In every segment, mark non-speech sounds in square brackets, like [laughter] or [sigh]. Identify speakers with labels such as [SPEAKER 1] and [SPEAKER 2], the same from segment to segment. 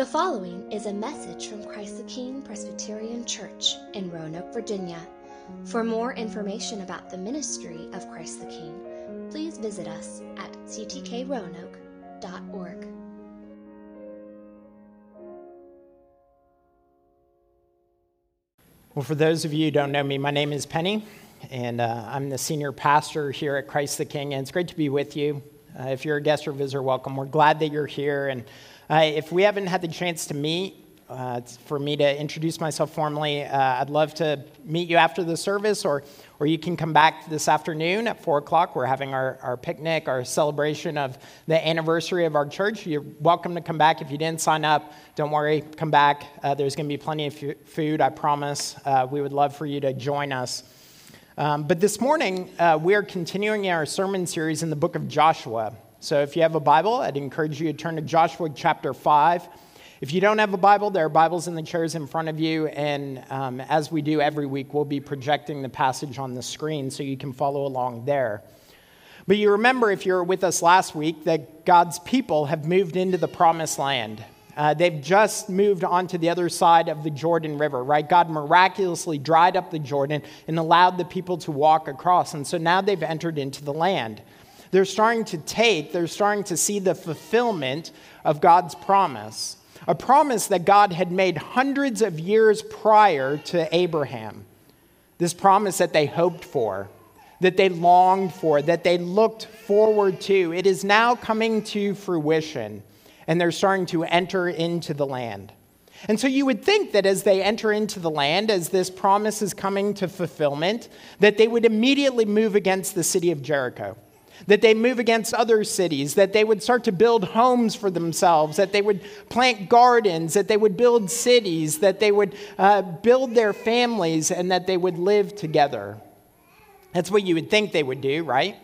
[SPEAKER 1] The following is a message from Christ the King Presbyterian Church in Roanoke, Virginia. For more information about the ministry of Christ the King, please visit us at ctkroanoke.org.
[SPEAKER 2] Well, for those of you who don't know me, my name is Penny, and uh, I'm the senior pastor here at Christ the King, and it's great to be with you. Uh, if you're a guest or visitor, welcome. We're glad that you're here, and uh, if we haven't had the chance to meet, uh, for me to introduce myself formally, uh, I'd love to meet you after the service, or, or you can come back this afternoon at 4 o'clock. We're having our, our picnic, our celebration of the anniversary of our church. You're welcome to come back. If you didn't sign up, don't worry, come back. Uh, there's going to be plenty of f- food, I promise. Uh, we would love for you to join us. Um, but this morning, uh, we are continuing our sermon series in the book of Joshua. So if you have a Bible, I'd encourage you to turn to Joshua chapter 5. If you don't have a Bible, there are Bibles in the chairs in front of you. And um, as we do every week, we'll be projecting the passage on the screen so you can follow along there. But you remember, if you were with us last week, that God's people have moved into the promised land. Uh, they've just moved onto the other side of the Jordan River, right? God miraculously dried up the Jordan and allowed the people to walk across. And so now they've entered into the land. They're starting to take, they're starting to see the fulfillment of God's promise, a promise that God had made hundreds of years prior to Abraham. This promise that they hoped for, that they longed for, that they looked forward to. It is now coming to fruition, and they're starting to enter into the land. And so you would think that as they enter into the land, as this promise is coming to fulfillment, that they would immediately move against the city of Jericho that they move against other cities, that they would start to build homes for themselves, that they would plant gardens, that they would build cities, that they would uh, build their families, and that they would live together. That's what you would think they would do, right?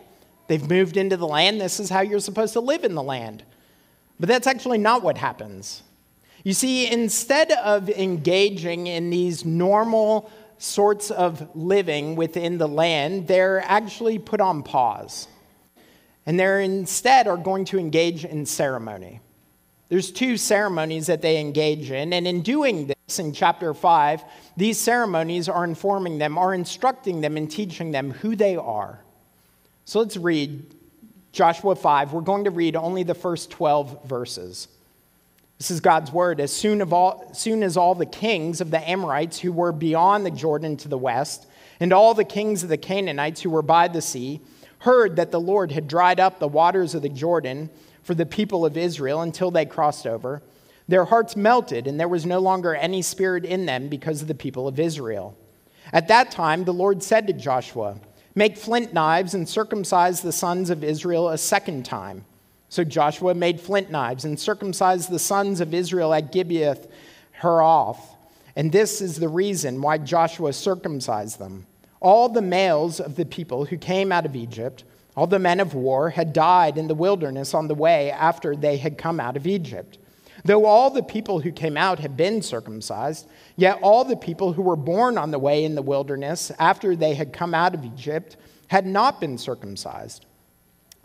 [SPEAKER 2] They've moved into the land. This is how you're supposed to live in the land. But that's actually not what happens. You see, instead of engaging in these normal sorts of living within the land, they're actually put on pause and they instead are going to engage in ceremony. There's two ceremonies that they engage in, and in doing this in chapter 5, these ceremonies are informing them, are instructing them, and teaching them who they are. So let's read Joshua 5. We're going to read only the first 12 verses. This is God's word. As soon, all, soon as all the kings of the Amorites who were beyond the Jordan to the west, and all the kings of the Canaanites who were by the sea, heard that the Lord had dried up the waters of the Jordan for the people of Israel until they crossed over, their hearts melted, and there was no longer any spirit in them because of the people of Israel. At that time, the Lord said to Joshua, Make flint knives and circumcise the sons of Israel a second time. So Joshua made flint knives and circumcised the sons of Israel at Gibeath Haaraloth. And this is the reason why Joshua circumcised them all the males of the people who came out of Egypt, all the men of war, had died in the wilderness on the way after they had come out of Egypt. Though all the people who came out had been circumcised, yet all the people who were born on the way in the wilderness after they had come out of Egypt had not been circumcised.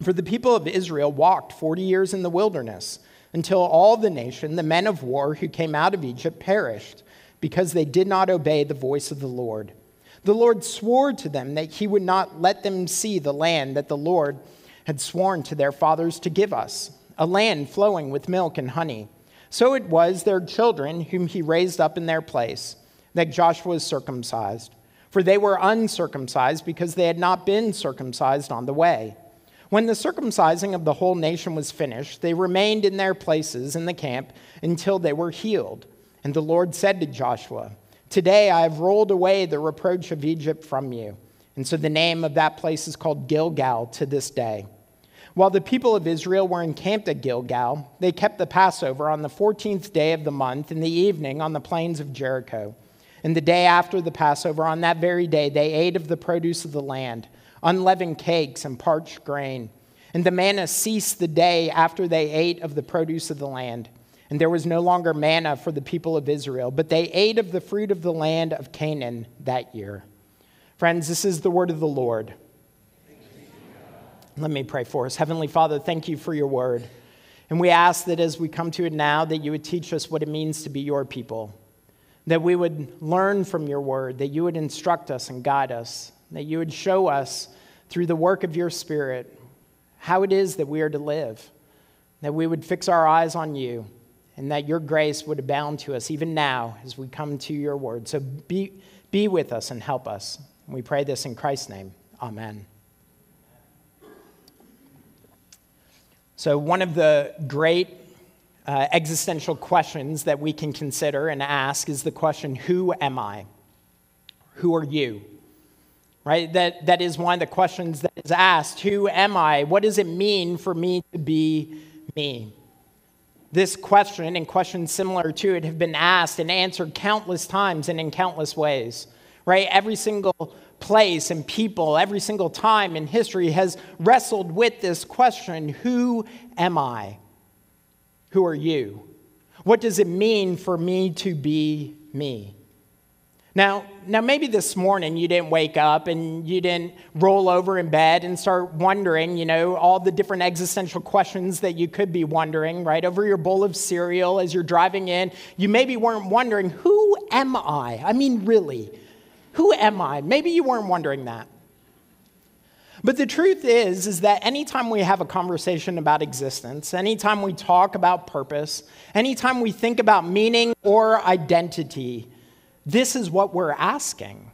[SPEAKER 2] For the people of Israel walked 40 years in the wilderness until all the nation, the men of war who came out of Egypt, perished because they did not obey the voice of the Lord. The Lord swore to them that he would not let them see the land that the Lord had sworn to their fathers to give us, a land flowing with milk and honey. So it was their children whom he raised up in their place that Joshua was circumcised. For they were uncircumcised because they had not been circumcised on the way. When the circumcising of the whole nation was finished, they remained in their places in the camp until they were healed. And the Lord said to Joshua, Today I have rolled away the reproach of Egypt from you. And so the name of that place is called Gilgal to this day. While the people of Israel were encamped at Gilgal, they kept the Passover on the 14th day of the month in the evening on the plains of Jericho. And the day after the Passover, on that very day, they ate of the produce of the land, unleavened cakes and parched grain. And the manna ceased the day after they ate of the produce of the land and there was no longer manna for the people of Israel, but they ate of the fruit of the land of Canaan that year. Friends, this is the word of the Lord. Let me pray for us. Heavenly Father, thank you for your word. And we ask that as we come to it now, that you would teach us what it means to be your people, that we would learn from your word, that you would instruct us and guide us, that you would show us through the work of your Spirit how it is that we are to live, that we would fix our eyes on you, and that your grace would abound to us even now as we come to your word. So be, be with us and help us. We pray this in Christ's name. Amen. So, one of the great uh, existential questions that we can consider and ask is the question Who am I? Who are you? Right? That, that is one of the questions that is asked Who am I? What does it mean for me to be me? This question and questions similar to it have been asked and answered countless times and in countless ways. Right? Every single place and people every single time in history has wrestled with this question Who am I? Who are you? What does it mean for me to be me? Now, now maybe this morning you didn't wake up and you didn't roll over in bed and start wondering, you know, all the different existential questions that you could be wondering, right? Over your bowl of cereal as you're driving in, you maybe weren't wondering, who am I? I mean, really, who am I? Maybe you weren't wondering that. But the truth is is that anytime we have a conversation about existence, anytime we talk about purpose, anytime we think about meaning or identity, this is what we're asking.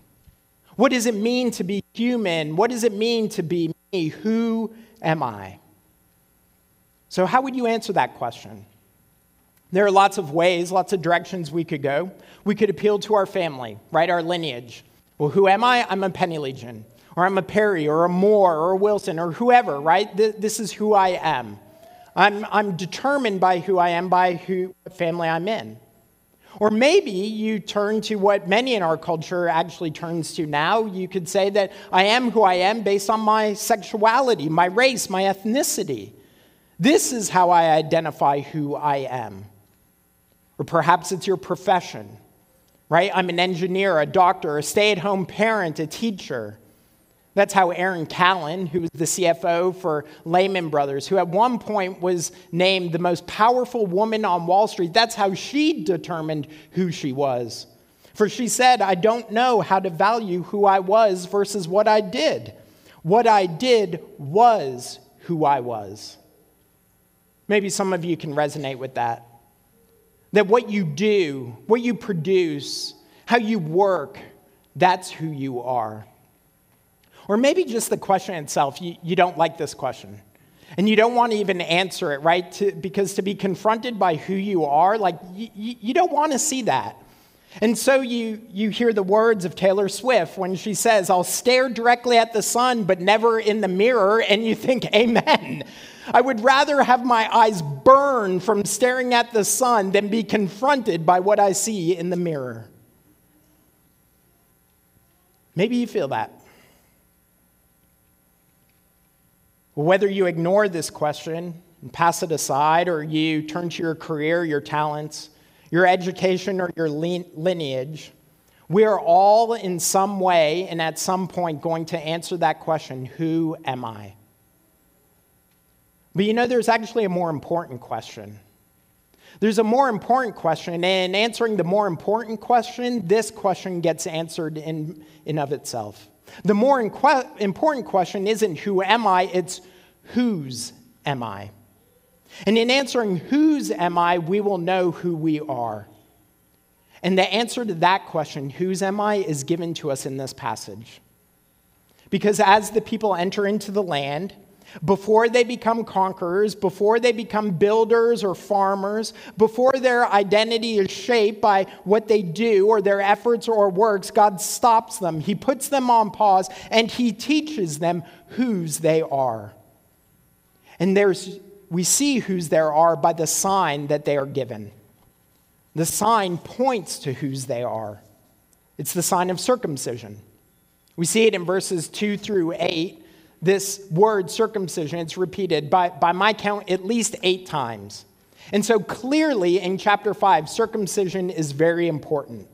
[SPEAKER 2] What does it mean to be human? What does it mean to be me? Who am I? So, how would you answer that question? There are lots of ways, lots of directions we could go. We could appeal to our family, right? Our lineage. Well, who am I? I'm a Penny Legion, or I'm a Perry, or a Moore, or a Wilson, or whoever, right? This is who I am. I'm, I'm determined by who I am, by who family I'm in. Or maybe you turn to what many in our culture actually turns to now. You could say that I am who I am based on my sexuality, my race, my ethnicity. This is how I identify who I am. Or perhaps it's your profession right? I'm an engineer, a doctor, a stay at home parent, a teacher. That's how Erin Callan, who was the CFO for Lehman Brothers, who at one point was named the most powerful woman on Wall Street, that's how she determined who she was. For she said, I don't know how to value who I was versus what I did. What I did was who I was. Maybe some of you can resonate with that. That what you do, what you produce, how you work, that's who you are. Or maybe just the question itself, you, you don't like this question. And you don't want to even answer it, right? To, because to be confronted by who you are, like, you, you don't want to see that. And so you, you hear the words of Taylor Swift when she says, I'll stare directly at the sun, but never in the mirror. And you think, Amen. I would rather have my eyes burn from staring at the sun than be confronted by what I see in the mirror. Maybe you feel that. Whether you ignore this question and pass it aside, or you turn to your career, your talents, your education, or your lineage, we are all in some way and at some point going to answer that question Who am I? But you know, there's actually a more important question. There's a more important question, and in answering the more important question, this question gets answered in and of itself. The more important question isn't who am I, it's whose am I? And in answering whose am I, we will know who we are. And the answer to that question, whose am I, is given to us in this passage. Because as the people enter into the land, before they become conquerors, before they become builders or farmers, before their identity is shaped by what they do or their efforts or works, God stops them. He puts them on pause and He teaches them whose they are. And there's, we see whose there are by the sign that they are given. The sign points to whose they are. It's the sign of circumcision. We see it in verses 2 through 8 this word circumcision, it's repeated by, by my count at least eight times. And so clearly in chapter 5, circumcision is very important.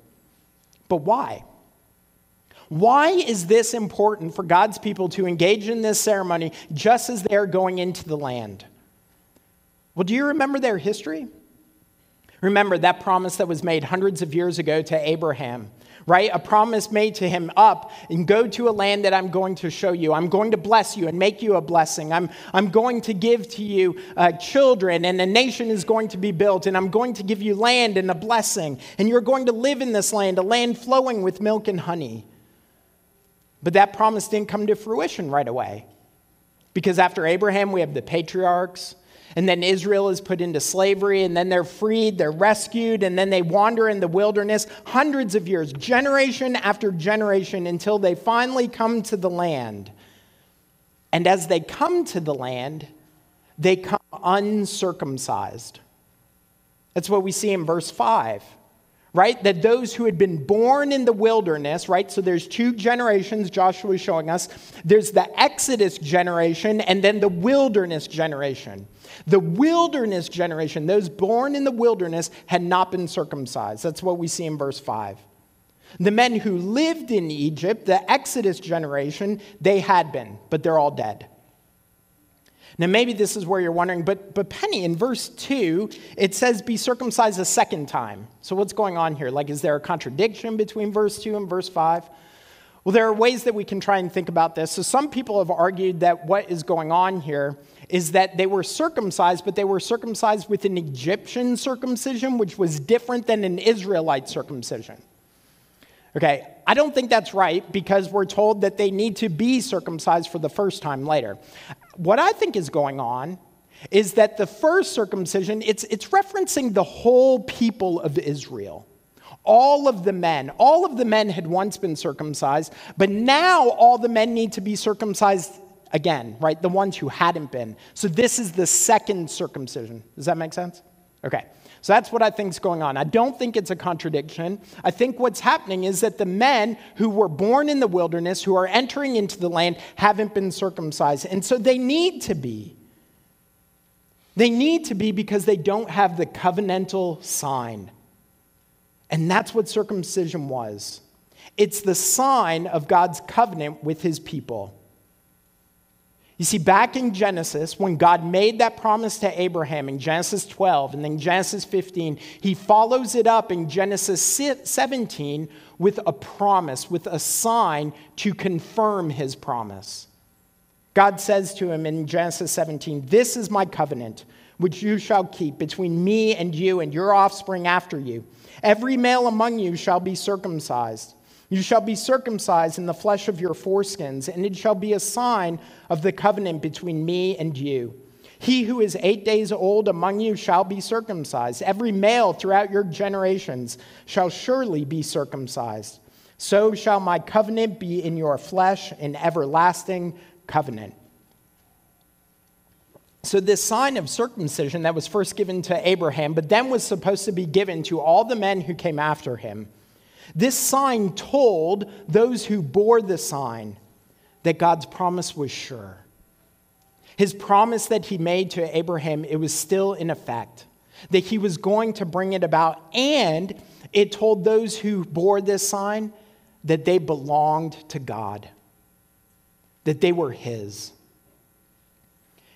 [SPEAKER 2] But why? Why is this important for God's people to engage in this ceremony just as they are going into the land? Well, do you remember their history? Remember that promise that was made hundreds of years ago to Abraham, right? A promise made to him up and go to a land that I'm going to show you. I'm going to bless you and make you a blessing. I'm, I'm going to give to you uh, children, and a nation is going to be built, and I'm going to give you land and a blessing, and you're going to live in this land, a land flowing with milk and honey. But that promise didn't come to fruition right away. Because after Abraham, we have the patriarchs, and then Israel is put into slavery, and then they're freed, they're rescued, and then they wander in the wilderness hundreds of years, generation after generation, until they finally come to the land. And as they come to the land, they come uncircumcised. That's what we see in verse 5 right? That those who had been born in the wilderness, right? So there's two generations Joshua is showing us. There's the Exodus generation and then the wilderness generation. The wilderness generation, those born in the wilderness, had not been circumcised. That's what we see in verse 5. The men who lived in Egypt, the Exodus generation, they had been, but they're all dead. Now, maybe this is where you're wondering, but, but Penny, in verse 2, it says be circumcised a second time. So, what's going on here? Like, is there a contradiction between verse 2 and verse 5? Well, there are ways that we can try and think about this. So, some people have argued that what is going on here is that they were circumcised, but they were circumcised with an Egyptian circumcision, which was different than an Israelite circumcision. Okay, I don't think that's right because we're told that they need to be circumcised for the first time later. What I think is going on is that the first circumcision, it's, it's referencing the whole people of Israel. All of the men, all of the men had once been circumcised, but now all the men need to be circumcised again, right? The ones who hadn't been. So this is the second circumcision. Does that make sense? Okay. So that's what I think is going on. I don't think it's a contradiction. I think what's happening is that the men who were born in the wilderness, who are entering into the land, haven't been circumcised. And so they need to be. They need to be because they don't have the covenantal sign. And that's what circumcision was it's the sign of God's covenant with his people. You see, back in Genesis, when God made that promise to Abraham in Genesis 12 and then Genesis 15, he follows it up in Genesis 17 with a promise, with a sign to confirm his promise. God says to him in Genesis 17, This is my covenant, which you shall keep between me and you and your offspring after you. Every male among you shall be circumcised. You shall be circumcised in the flesh of your foreskins, and it shall be a sign of the covenant between me and you. He who is eight days old among you shall be circumcised. Every male throughout your generations shall surely be circumcised. So shall my covenant be in your flesh, an everlasting covenant. So, this sign of circumcision that was first given to Abraham, but then was supposed to be given to all the men who came after him this sign told those who bore the sign that God's promise was sure. His promise that he made to Abraham, it was still in effect, that he was going to bring it about. And it told those who bore this sign that they belonged to God, that they were his.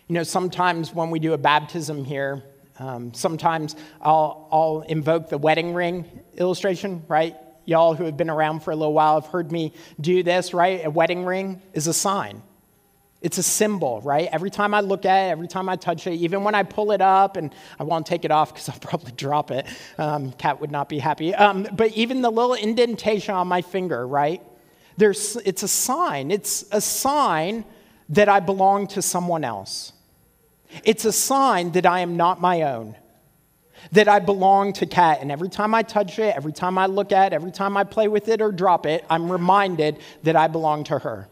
[SPEAKER 2] You know, sometimes when we do a baptism here, um, sometimes I'll, I'll invoke the wedding ring illustration, right? Y'all who have been around for a little while have heard me do this, right? A wedding ring is a sign. It's a symbol, right? Every time I look at it, every time I touch it, even when I pull it up, and I won't take it off because I'll [laughs] probably drop it. Um, Cat would not be happy. Um, but even the little indentation on my finger, right? There's, it's a sign. It's a sign that I belong to someone else. It's a sign that I am not my own that I belong to Cat. And every time I touch it, every time I look at it, every time I play with it or drop it, I'm reminded that I belong to her.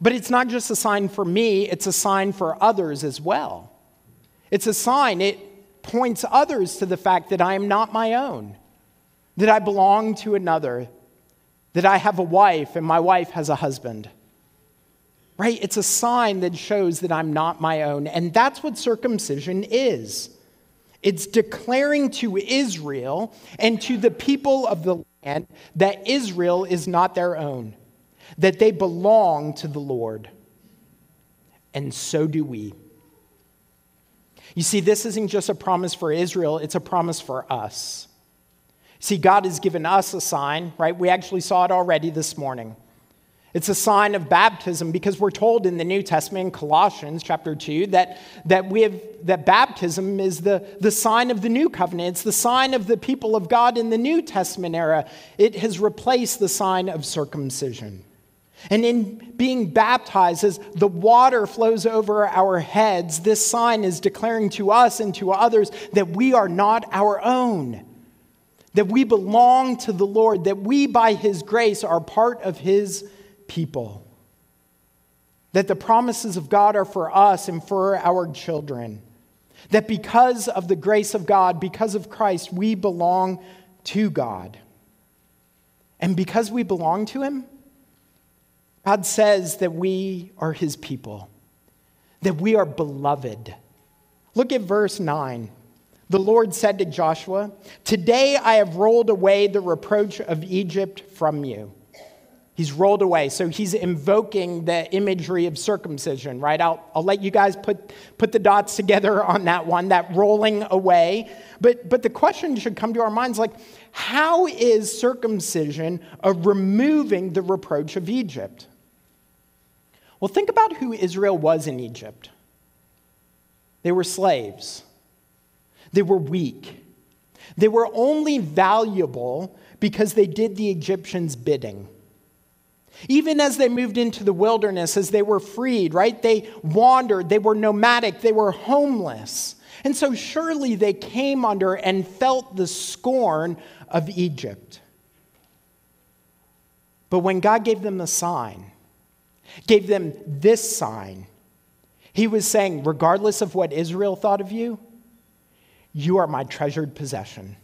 [SPEAKER 2] But it's not just a sign for me, it's a sign for others as well. It's a sign, it points others to the fact that I am not my own, that I belong to another, that I have a wife and my wife has a husband. Right? It's a sign that shows that I'm not my own. And that's what circumcision is. It's declaring to Israel and to the people of the land that Israel is not their own, that they belong to the Lord. And so do we. You see, this isn't just a promise for Israel, it's a promise for us. See, God has given us a sign, right? We actually saw it already this morning. It's a sign of baptism because we're told in the New Testament, in Colossians chapter 2, that, that, we have, that baptism is the, the sign of the new covenant. It's the sign of the people of God in the New Testament era. It has replaced the sign of circumcision. And in being baptized, as the water flows over our heads, this sign is declaring to us and to others that we are not our own, that we belong to the Lord, that we, by His grace, are part of His people. That the promises of God are for us and for our children. That because of the grace of God, because of Christ, we belong to God. And because we belong to Him, God says that we are his people, that we are beloved. Look at verse 9. The Lord said to Joshua, Today I have rolled away the reproach of Egypt from you. He's rolled away. So he's invoking the imagery of circumcision, right? I'll, I'll let you guys put, put the dots together on that one, that rolling away. But, but the question should come to our minds like, how is circumcision a removing the reproach of Egypt? Well, think about who Israel was in Egypt. They were slaves, they were weak, they were only valuable because they did the Egyptians' bidding. Even as they moved into the wilderness, as they were freed, right? They wandered, they were nomadic, they were homeless. And so surely they came under and felt the scorn of Egypt. But when God gave them the sign, gave them this sign. He was saying, regardless of what Israel thought of you, you are my treasured possession.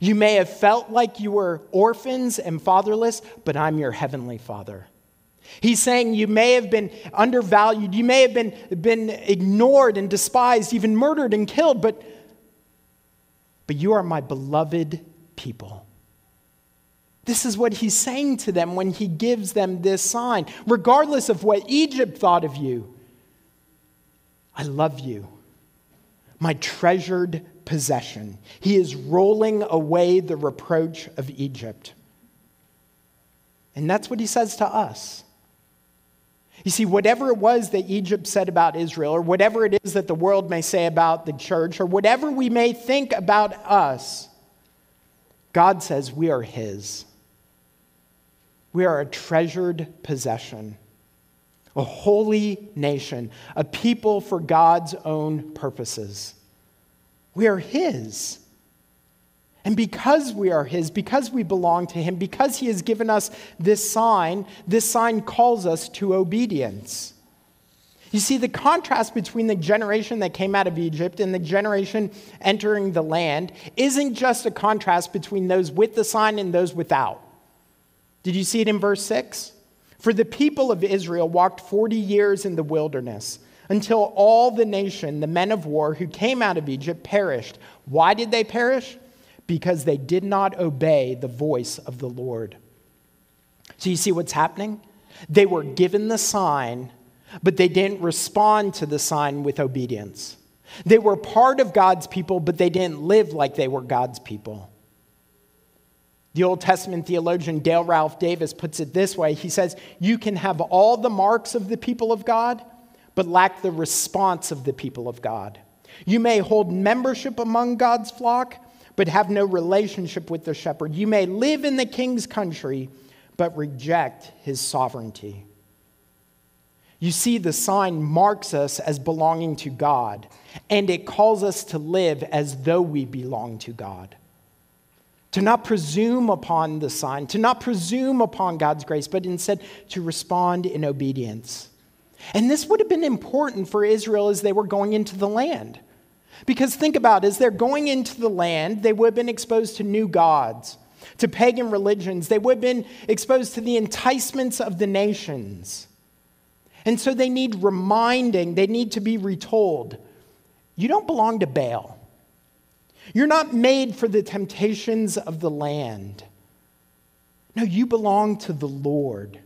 [SPEAKER 2] You may have felt like you were orphans and fatherless, but I'm your heavenly father. He's saying you may have been undervalued, you may have been, been ignored and despised, even murdered and killed, but, but you are my beloved people. This is what he's saying to them when he gives them this sign. Regardless of what Egypt thought of you, I love you, my treasured possession. He is rolling away the reproach of Egypt. And that's what he says to us. You see, whatever it was that Egypt said about Israel, or whatever it is that the world may say about the church, or whatever we may think about us, God says we are his. We are a treasured possession, a holy nation, a people for God's own purposes. We are His. And because we are His, because we belong to Him, because He has given us this sign, this sign calls us to obedience. You see, the contrast between the generation that came out of Egypt and the generation entering the land isn't just a contrast between those with the sign and those without. Did you see it in verse 6? For the people of Israel walked 40 years in the wilderness until all the nation, the men of war who came out of Egypt, perished. Why did they perish? Because they did not obey the voice of the Lord. So you see what's happening? They were given the sign, but they didn't respond to the sign with obedience. They were part of God's people, but they didn't live like they were God's people. The Old Testament theologian Dale Ralph Davis puts it this way He says, You can have all the marks of the people of God, but lack the response of the people of God. You may hold membership among God's flock, but have no relationship with the shepherd. You may live in the king's country, but reject his sovereignty. You see, the sign marks us as belonging to God, and it calls us to live as though we belong to God to not presume upon the sign, to not presume upon God's grace, but instead to respond in obedience. And this would have been important for Israel as they were going into the land. Because think about it, as they're going into the land, they would have been exposed to new gods, to pagan religions, they would have been exposed to the enticements of the nations. And so they need reminding, they need to be retold. You don't belong to Baal. You're not made for the temptations of the land. No, you belong to the Lord.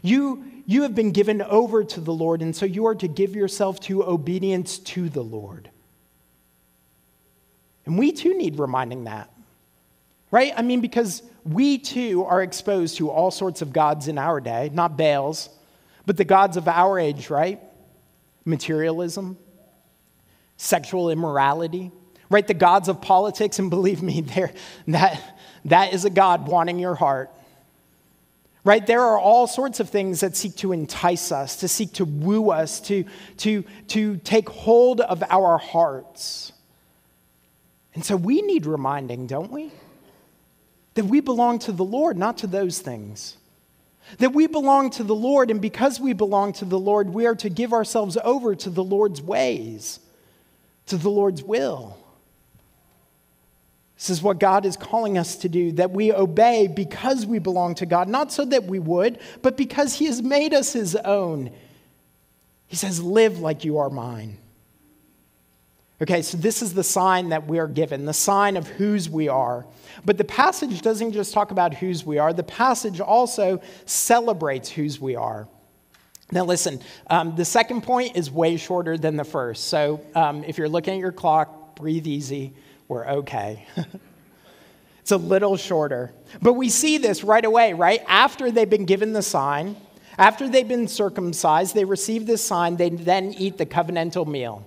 [SPEAKER 2] You, you have been given over to the Lord, and so you are to give yourself to obedience to the Lord. And we too need reminding that, right? I mean, because we too are exposed to all sorts of gods in our day, not Baals, but the gods of our age, right? Materialism, sexual immorality, right? The gods of politics, and believe me, [laughs] that, that is a God wanting your heart. Right? There are all sorts of things that seek to entice us, to seek to woo us, to, to, to take hold of our hearts. And so we need reminding, don't we? That we belong to the Lord, not to those things. That we belong to the Lord, and because we belong to the Lord, we are to give ourselves over to the Lord's ways, to the Lord's will. This is what God is calling us to do that we obey because we belong to God, not so that we would, but because He has made us His own. He says, Live like you are mine. Okay, so this is the sign that we are given, the sign of whose we are. But the passage doesn't just talk about whose we are, the passage also celebrates whose we are. Now, listen, um, the second point is way shorter than the first. So um, if you're looking at your clock, breathe easy we're okay. [laughs] it's a little shorter. But we see this right away, right? After they've been given the sign, after they've been circumcised, they receive this sign, they then eat the covenantal meal.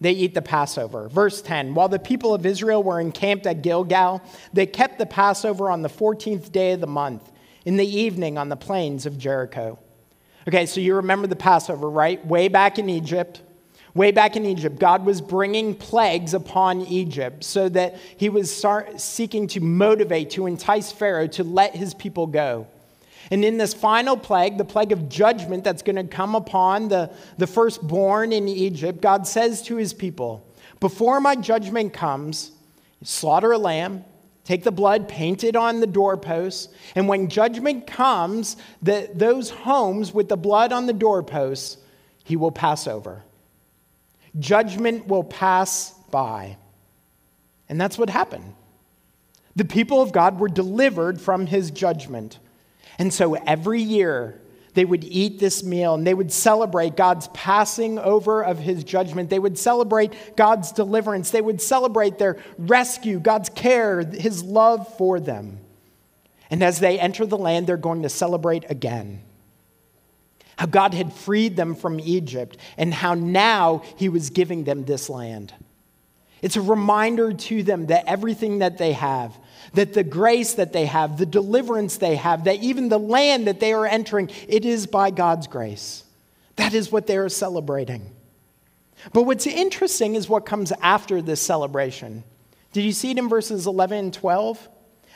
[SPEAKER 2] They eat the Passover. Verse 10 While the people of Israel were encamped at Gilgal, they kept the Passover on the 14th day of the month, in the evening on the plains of Jericho. Okay, so you remember the Passover, right? Way back in Egypt, Way back in Egypt, God was bringing plagues upon Egypt so that he was seeking to motivate, to entice Pharaoh to let his people go. And in this final plague, the plague of judgment that's going to come upon the, the firstborn in Egypt, God says to his people, Before my judgment comes, slaughter a lamb, take the blood, paint it on the doorposts, and when judgment comes, the, those homes with the blood on the doorposts, he will pass over. Judgment will pass by. And that's what happened. The people of God were delivered from his judgment. And so every year, they would eat this meal and they would celebrate God's passing over of his judgment. They would celebrate God's deliverance. They would celebrate their rescue, God's care, his love for them. And as they enter the land, they're going to celebrate again how God had freed them from Egypt, and how now He was giving them this land. It's a reminder to them that everything that they have, that the grace that they have, the deliverance they have, that even the land that they are entering, it is by God's grace. That is what they are celebrating. But what's interesting is what comes after this celebration. Did you see it in verses 11 and 12?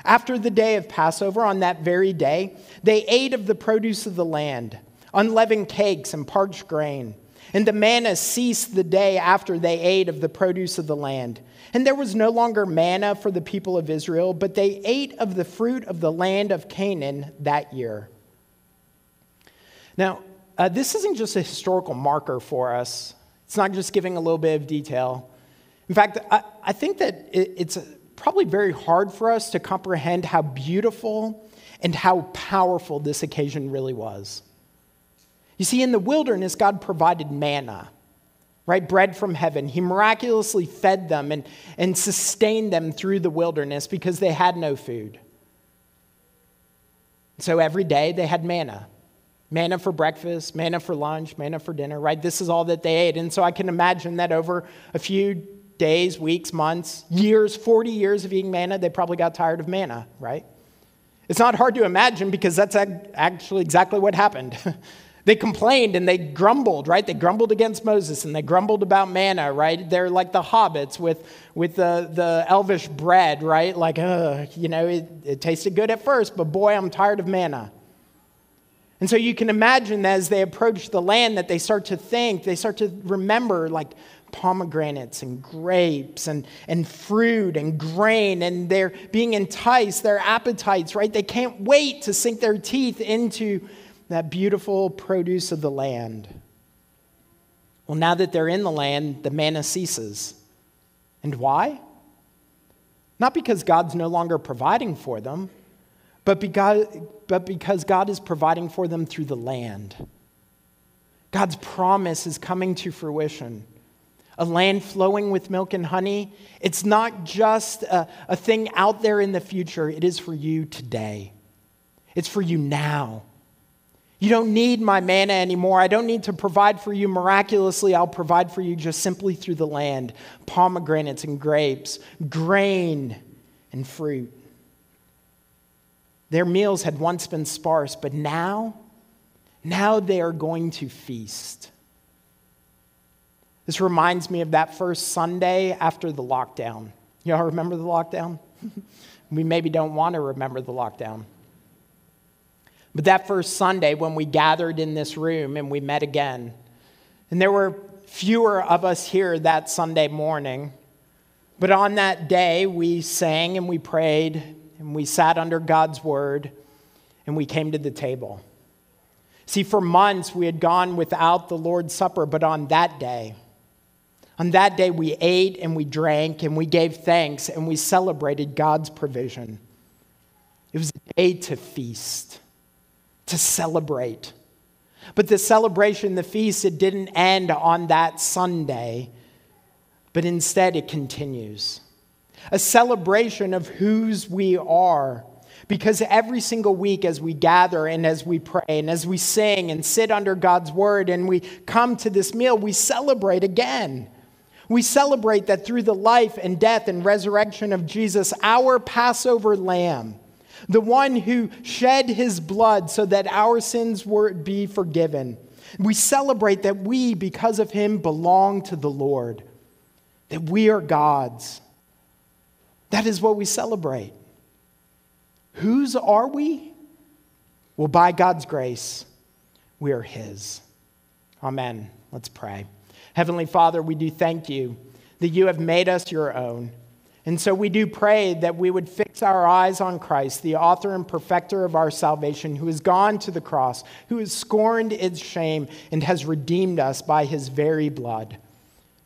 [SPEAKER 2] After the day of Passover, on that very day, they ate of the produce of the land unleavened cakes and parched grain. And the manna ceased the day after they ate of the produce of the land. And there was no longer manna for the people of Israel, but they ate of the fruit of the land of Canaan that year. Now, uh, this isn't just a historical marker for us, it's not just giving a little bit of detail. In fact, I, I think that it, it's probably very hard for us to comprehend how beautiful and how powerful this occasion really was. You see, in the wilderness, God provided manna, right? Bread from heaven. He miraculously fed them and, and sustained them through the wilderness because they had no food. So every day they had manna manna for breakfast, manna for lunch, manna for dinner, right? This is all that they ate. And so I can imagine that over a few days, weeks, months, years, 40 years of eating manna, they probably got tired of manna, right? It's not hard to imagine because that's actually exactly what happened. [laughs] They complained and they grumbled, right? They grumbled against Moses and they grumbled about manna, right? They're like the hobbits with, with the, the elvish bread, right? Like, you know, it, it tasted good at first, but boy, I'm tired of manna. And so you can imagine that as they approach the land that they start to think, they start to remember like pomegranates and grapes and, and fruit and grain, and they're being enticed, their appetites, right? They can't wait to sink their teeth into that beautiful produce of the land. Well, now that they're in the land, the manna ceases. And why? Not because God's no longer providing for them, but because, but because God is providing for them through the land. God's promise is coming to fruition. A land flowing with milk and honey. It's not just a, a thing out there in the future, it is for you today. It's for you now. You don't need my manna anymore. I don't need to provide for you miraculously. I'll provide for you just simply through the land pomegranates and grapes, grain and fruit. Their meals had once been sparse, but now, now they are going to feast. This reminds me of that first Sunday after the lockdown. Y'all remember the lockdown? [laughs] we maybe don't want to remember the lockdown. But that first Sunday, when we gathered in this room and we met again, and there were fewer of us here that Sunday morning, but on that day, we sang and we prayed and we sat under God's word and we came to the table. See, for months we had gone without the Lord's Supper, but on that day, on that day, we ate and we drank and we gave thanks and we celebrated God's provision. It was a day to feast to celebrate. But the celebration, the feast, it didn't end on that Sunday, but instead it continues. A celebration of whose we are. Because every single week, as we gather and as we pray and as we sing and sit under God's word and we come to this meal, we celebrate again. We celebrate that through the life and death and resurrection of Jesus, our Passover lamb, the one who shed his blood so that our sins would be forgiven. We celebrate that we, because of him, belong to the Lord, that we are God's. That is what we celebrate. Whose are we? Well, by God's grace, we are his. Amen. Let's pray. Heavenly Father, we do thank you that you have made us your own. And so we do pray that we would fix our eyes on Christ, the author and perfecter of our salvation, who has gone to the cross, who has scorned its shame, and has redeemed us by his very blood.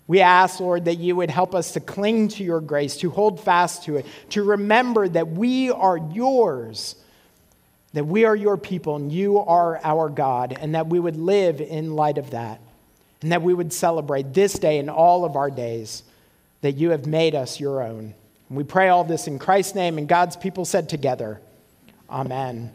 [SPEAKER 2] We ask, Lord, that you would help us to cling to your grace, to hold fast to it, to remember that we are yours, that we are your people, and you are our God, and that we would live in light of that, and that we would celebrate this day and all of our days that you have made us your own. And we pray all this in Christ's name, and God's people said together, Amen.